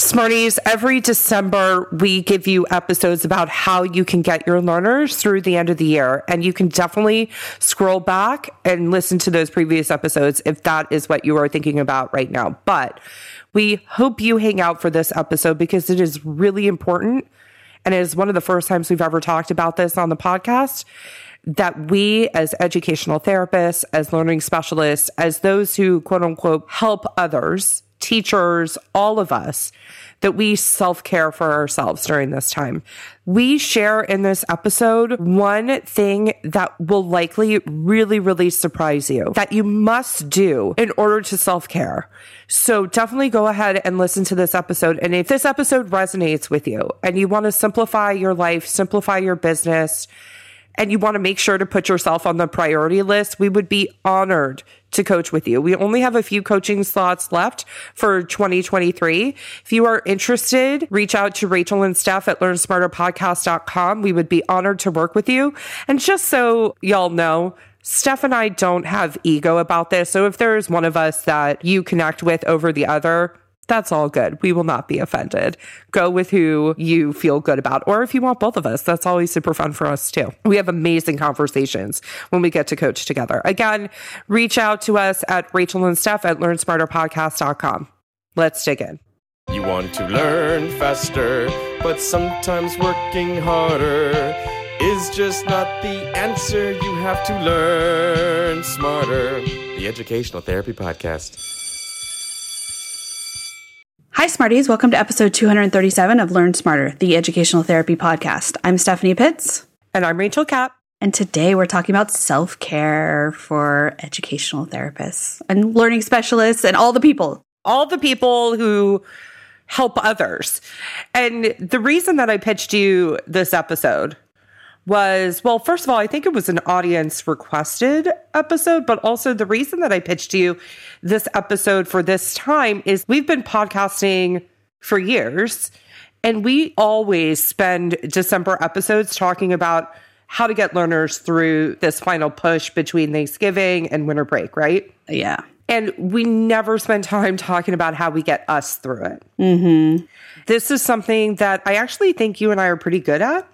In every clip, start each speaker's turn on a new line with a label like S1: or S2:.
S1: Smarties, every December we give you episodes about how you can get your learners through the end of the year. And you can definitely scroll back and listen to those previous episodes if that is what you are thinking about right now. But we hope you hang out for this episode because it is really important. And it is one of the first times we've ever talked about this on the podcast that we as educational therapists, as learning specialists, as those who quote unquote help others, teachers, all of us, that we self care for ourselves during this time. We share in this episode one thing that will likely really, really surprise you that you must do in order to self care. So definitely go ahead and listen to this episode. And if this episode resonates with you and you want to simplify your life, simplify your business, and you want to make sure to put yourself on the priority list, we would be honored to coach with you. We only have a few coaching slots left for 2023. If you are interested, reach out to Rachel and Steph at learnsmarterpodcast.com. We would be honored to work with you. And just so y'all know, Steph and I don't have ego about this. So if there is one of us that you connect with over the other, that's all good. We will not be offended. Go with who you feel good about. Or if you want both of us, that's always super fun for us too. We have amazing conversations when we get to coach together. Again, reach out to us at Rachel and Steph at learnsmarterpodcast.com. Let's dig in.
S2: You want to learn faster, but sometimes working harder is just not the answer. You have to learn smarter. The Educational Therapy Podcast.
S3: Hi, Smarties. Welcome to episode 237 of Learn Smarter, the educational therapy podcast. I'm Stephanie Pitts.
S1: And I'm Rachel Kapp.
S3: And today we're talking about self care for educational therapists and learning specialists and all the people.
S1: All the people who help others. And the reason that I pitched you this episode was well, first of all, I think it was an audience requested episode, but also the reason that I pitched you this episode for this time is we've been podcasting for years and we always spend December episodes talking about how to get learners through this final push between Thanksgiving and winter break, right?
S3: Yeah.
S1: And we never spend time talking about how we get us through it.
S3: Mm-hmm.
S1: This is something that I actually think you and I are pretty good at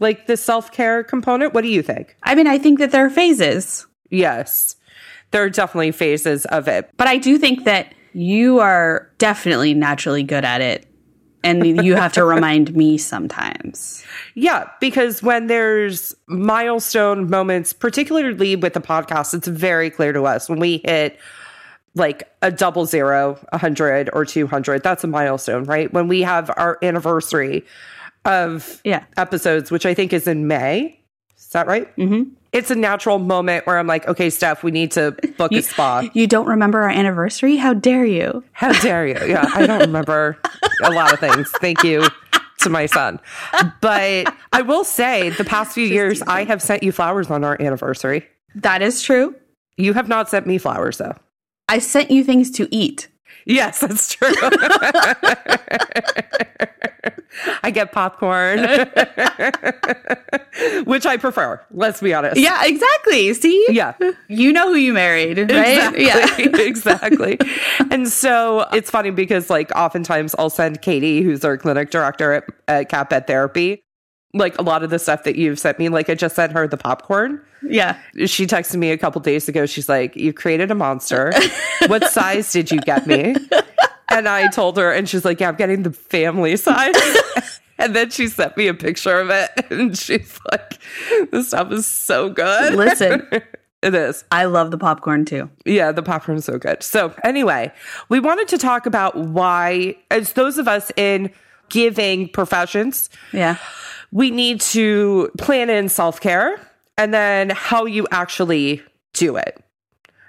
S1: like the self care component? What do you think?
S3: I mean, I think that there are phases.
S1: Yes, there are definitely phases of it.
S3: But I do think that you are definitely naturally good at it. And you have to remind me sometimes.
S1: Yeah, because when there's milestone moments, particularly with the podcast, it's very clear to us when we hit like a double zero, 100 or 200, that's a milestone, right? When we have our anniversary of
S3: yeah.
S1: episodes, which I think is in May. Is that right?
S3: Mm-hmm.
S1: It's a natural moment where I'm like, okay, Steph, we need to book
S3: you,
S1: a spa.
S3: You don't remember our anniversary? How dare you?
S1: How dare you? Yeah, I don't remember a lot of things. Thank you to my son. But I will say, the past few years, I have sent you flowers on our anniversary.
S3: That is true.
S1: You have not sent me flowers, though.
S3: I sent you things to eat.
S1: Yes, that's true. I get popcorn, which I prefer. Let's be honest.
S3: Yeah, exactly. See?
S1: Yeah.
S3: You know who you married, right?
S1: Exactly.
S3: Yeah.
S1: exactly. And so it's funny because, like, oftentimes I'll send Katie, who's our clinic director at, at Kapp Ed Therapy, like a lot of the stuff that you've sent me. Like, I just sent her the popcorn.
S3: Yeah.
S1: She texted me a couple days ago. She's like, You created a monster. what size did you get me? And I told her, and she's like, Yeah, I'm getting the family size. and then she sent me a picture of it. And she's like, This stuff is so good.
S3: Listen.
S1: It is.
S3: I love the popcorn too.
S1: Yeah, the popcorn is so good. So, anyway, we wanted to talk about why, as those of us in giving professions,
S3: Yeah.
S1: we need to plan in self care and then how you actually do it.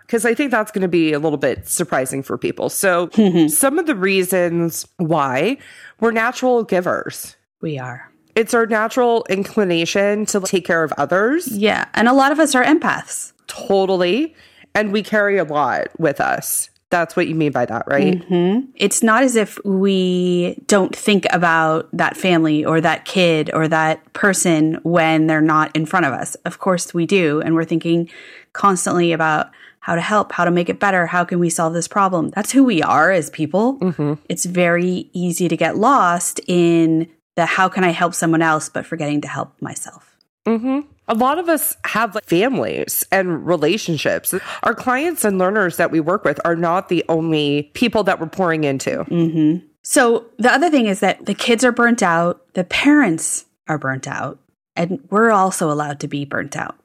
S1: Because I think that's going to be a little bit surprising for people. So, some of the reasons why we're natural givers.
S3: We are.
S1: It's our natural inclination to take care of others.
S3: Yeah. And a lot of us are empaths.
S1: Totally. And we carry a lot with us. That's what you mean by that, right?
S3: Mm-hmm. It's not as if we don't think about that family or that kid or that person when they're not in front of us. Of course we do. And we're thinking constantly about how to help, how to make it better, how can we solve this problem. That's who we are as people. Mm-hmm. It's very easy to get lost in the how can I help someone else, but forgetting to help myself. Mm-hmm.
S1: A lot of us have like, families and relationships. Our clients and learners that we work with are not the only people that we're pouring into. Mm-hmm.
S3: So the other thing is that the kids are burnt out, the parents are burnt out, and we're also allowed to be burnt out.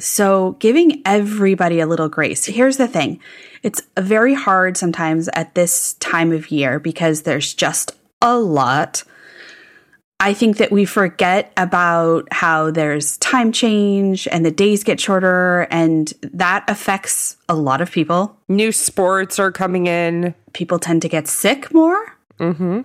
S3: So giving everybody a little grace. Here's the thing. It's very hard sometimes at this time of year because there's just a lot. I think that we forget about how there's time change and the days get shorter and that affects a lot of people
S1: New sports are coming in.
S3: people tend to get sick more. Mm-hmm.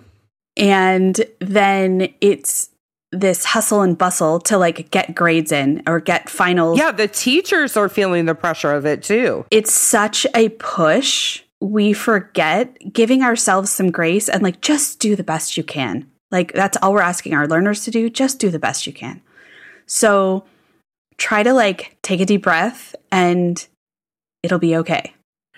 S3: And then it's this hustle and bustle to like get grades in or get finals.
S1: Yeah, the teachers are feeling the pressure of it too.
S3: It's such a push. We forget giving ourselves some grace and like just do the best you can. Like that's all we're asking our learners to do. Just do the best you can. So try to like take a deep breath and it'll be okay.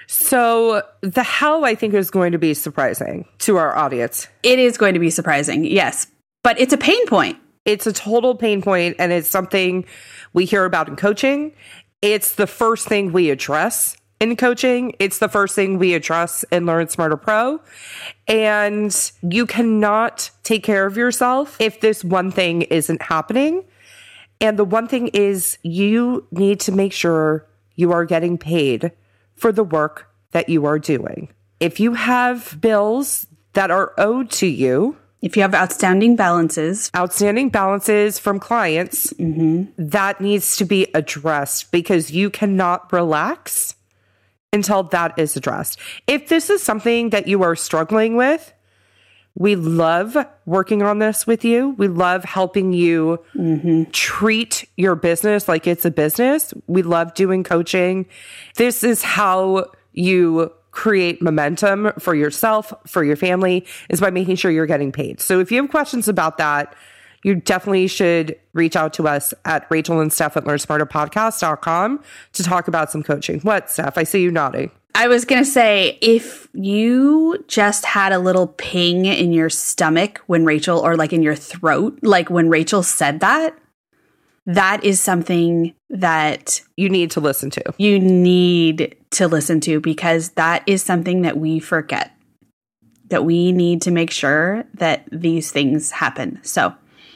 S1: So the how I think is going to be surprising to our audience.
S3: It is going to be surprising, yes, but it's a pain point.
S1: It's a total pain point and it's something we hear about in coaching. It's the first thing we address in coaching. It's the first thing we address in Learn Smarter Pro. And you cannot take care of yourself if this one thing isn't happening. And the one thing is you need to make sure you are getting paid for the work that you are doing. If you have bills that are owed to you,
S3: If you have outstanding balances,
S1: outstanding balances from clients, mm-hmm. that needs to be addressed because you cannot relax until that is addressed. If this is something that you are struggling with, we love working on this with you. We love helping you mm-hmm. treat your business like it's a business. We love doing coaching. This is how you create momentum for yourself, for your family, is by making sure you're getting paid. So if you have questions about that, you definitely should reach out to us at Rachel and Steph at learnsmarterpodcast.com to talk about some coaching. What, Steph? I see you nodding.
S3: I was going to say if you just had a little ping in your stomach when Rachel, or like in your throat, like when Rachel said that, that is something that
S1: You need to listen to.
S3: you need to listen to because that is something that we forget. That we need to make sure that these things happen. So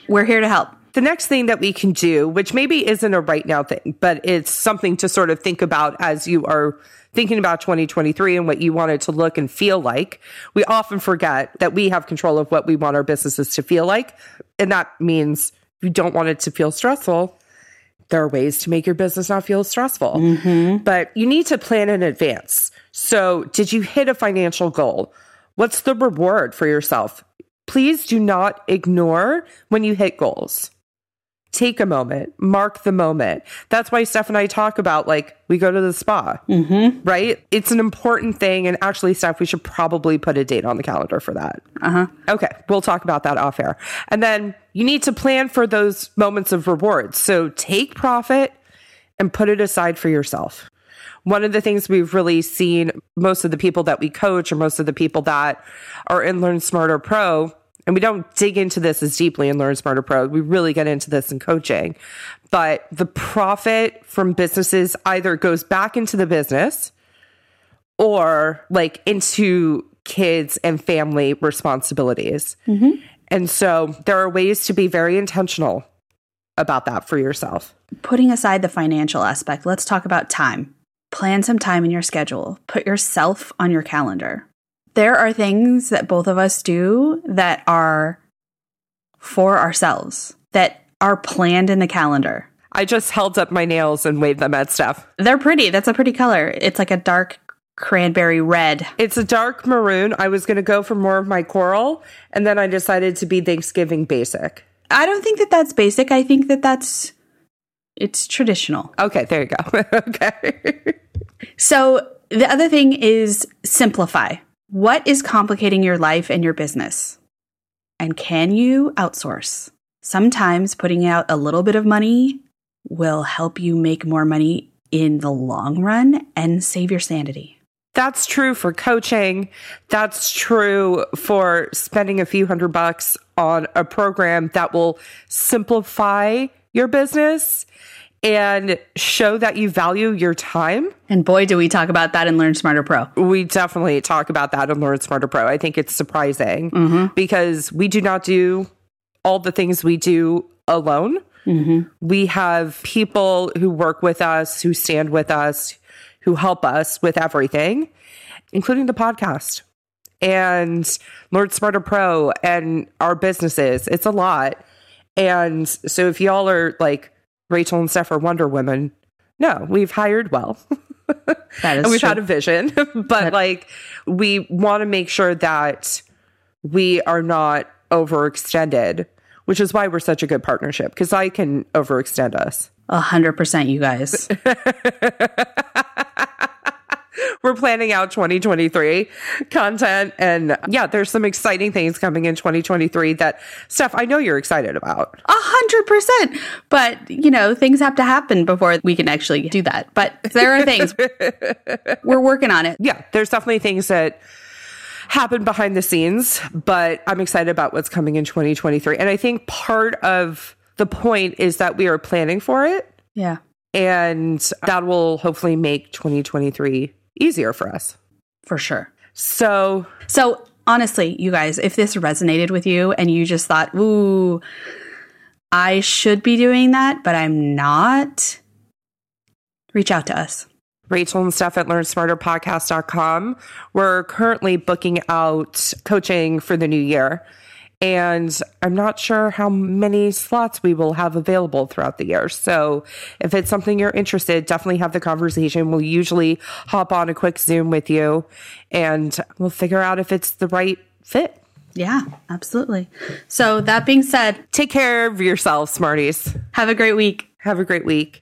S3: we're here to help.
S1: The next thing that we can do, which maybe isn't a right now thing, but it's something to sort of think about as you are thinking about 2023 and what you want it to look and feel like. We often forget that we have control of what we want our businesses to feel like. And that means you don't want it to feel stressful. There are ways to make your business not feel stressful, mm-hmm. but you need to plan in advance. So, did you hit a financial goal? What's the reward for yourself? Please do not ignore when you hit goals. Take a moment, mark the moment. That's why Steph and I talk about like we go to the spa, mm-hmm. right? It's an important thing. And actually, Steph, we should probably put a date on the calendar for that.
S3: Uh huh.
S1: Okay, we'll talk about that off air. And then you need to plan for those moments of rewards. So take profit and put it aside for yourself. One of the things we've really seen most of the people that we coach or most of the people that are in Learn Smarter Pro, and we don't dig into this as deeply in Learn Smarter Pro, we really get into this in coaching. But the profit from businesses either goes back into the business or like into kids and family responsibilities. Mm-hmm. And so there are ways to be very intentional about that for yourself.
S3: Putting aside the financial aspect, let's talk about time. Plan some time in your schedule. Put yourself on your calendar. There are things that both of us do that are for ourselves, that are planned in the calendar.
S1: I just held up my nails and waved them at Steph.
S3: They're pretty. That's a pretty color. It's like a dark cranberry red.
S1: It's a dark maroon. I was going to go for more of my coral, and then I decided to be Thanksgiving basic.
S3: I don't think that that's basic. I think that that's it's traditional.
S1: Okay, there you go. okay.
S3: So the other thing is simplify. What is complicating your life and your business? And can you outsource? Sometimes putting out a little bit of money will help you make more money in the long run and save your sanity.
S1: That's true for coaching. That's true for spending a few hundred bucks on a program that will simplify your business and show that you value your time.
S3: And boy, do we talk about that in Learn Smarter Pro.
S1: We definitely talk about that in Learn Smarter Pro. I think it's surprising mm-hmm. because we do not do all the things we do alone. Mm-hmm. We have people who work with us, who stand with us, who help us with everything, including the podcast and Learn Smarter Pro and our businesses. It's a lot. And so if y'all are like Rachel and Steph are Wonder Women, no, we've hired well.
S3: That is
S1: and we've
S3: true.
S1: had a vision, but like we want to make sure that we are not overextended, which is why we're such a good partnership because I can overextend us.
S3: A hundred percent, you guys.
S1: We're planning out 2023 content. And yeah, there's some exciting things coming in 2023 that, Steph, I know you're excited about.
S3: A hundred percent. But you know, things have to happen before we can actually do that. But there are things we're working on it.
S1: Yeah, there's definitely things that happen behind the scenes, but I'm excited about what's coming in 2023. And I think part of the point is that we are planning for it.
S3: Yeah.
S1: And that will hopefully make 2023 easier for us.
S3: For sure.
S1: So,
S3: So honestly, you guys, if this resonated with you and you just thought, ooh, I should be doing that, but I'm not, reach out to us.
S1: Rachel and Steph at LearnSmarterPodcast.com. We're currently booking out coaching for the new year. And I'm not sure how many slots we will have available throughout the year. So if it's something you're interested, definitely have the conversation. We'll usually hop on a quick Zoom with you and we'll figure out if it's the right fit.
S3: Yeah, absolutely. So that being said,
S1: Take care of yourselves, Smarties.
S3: have a great week.
S1: Have a great week.